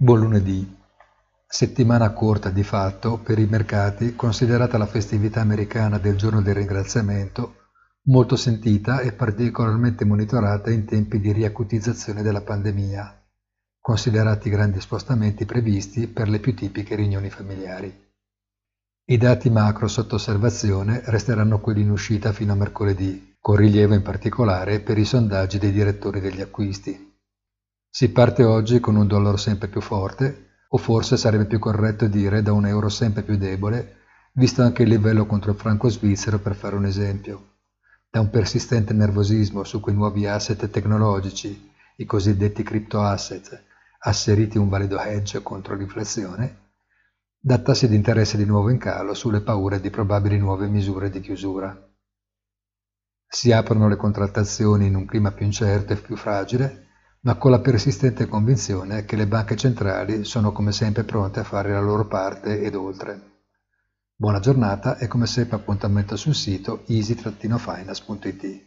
Buon lunedì. Settimana corta di fatto per i mercati considerata la festività americana del giorno del ringraziamento, molto sentita e particolarmente monitorata in tempi di riacutizzazione della pandemia, considerati i grandi spostamenti previsti per le più tipiche riunioni familiari. I dati macro sotto osservazione resteranno quelli in uscita fino a mercoledì, con rilievo in particolare per i sondaggi dei direttori degli acquisti. Si parte oggi con un dollaro sempre più forte, o forse sarebbe più corretto dire da un euro sempre più debole, visto anche il livello contro il franco svizzero per fare un esempio, da un persistente nervosismo su quei nuovi asset tecnologici, i cosiddetti crypto asset, asseriti un valido hedge contro l'inflazione, da tassi di interesse di nuovo in calo sulle paure di probabili nuove misure di chiusura. Si aprono le contrattazioni in un clima più incerto e più fragile, ma con la persistente convinzione che le banche centrali sono come sempre pronte a fare la loro parte ed oltre. Buona giornata e come sempre appuntamento sul sito easy-finance.it.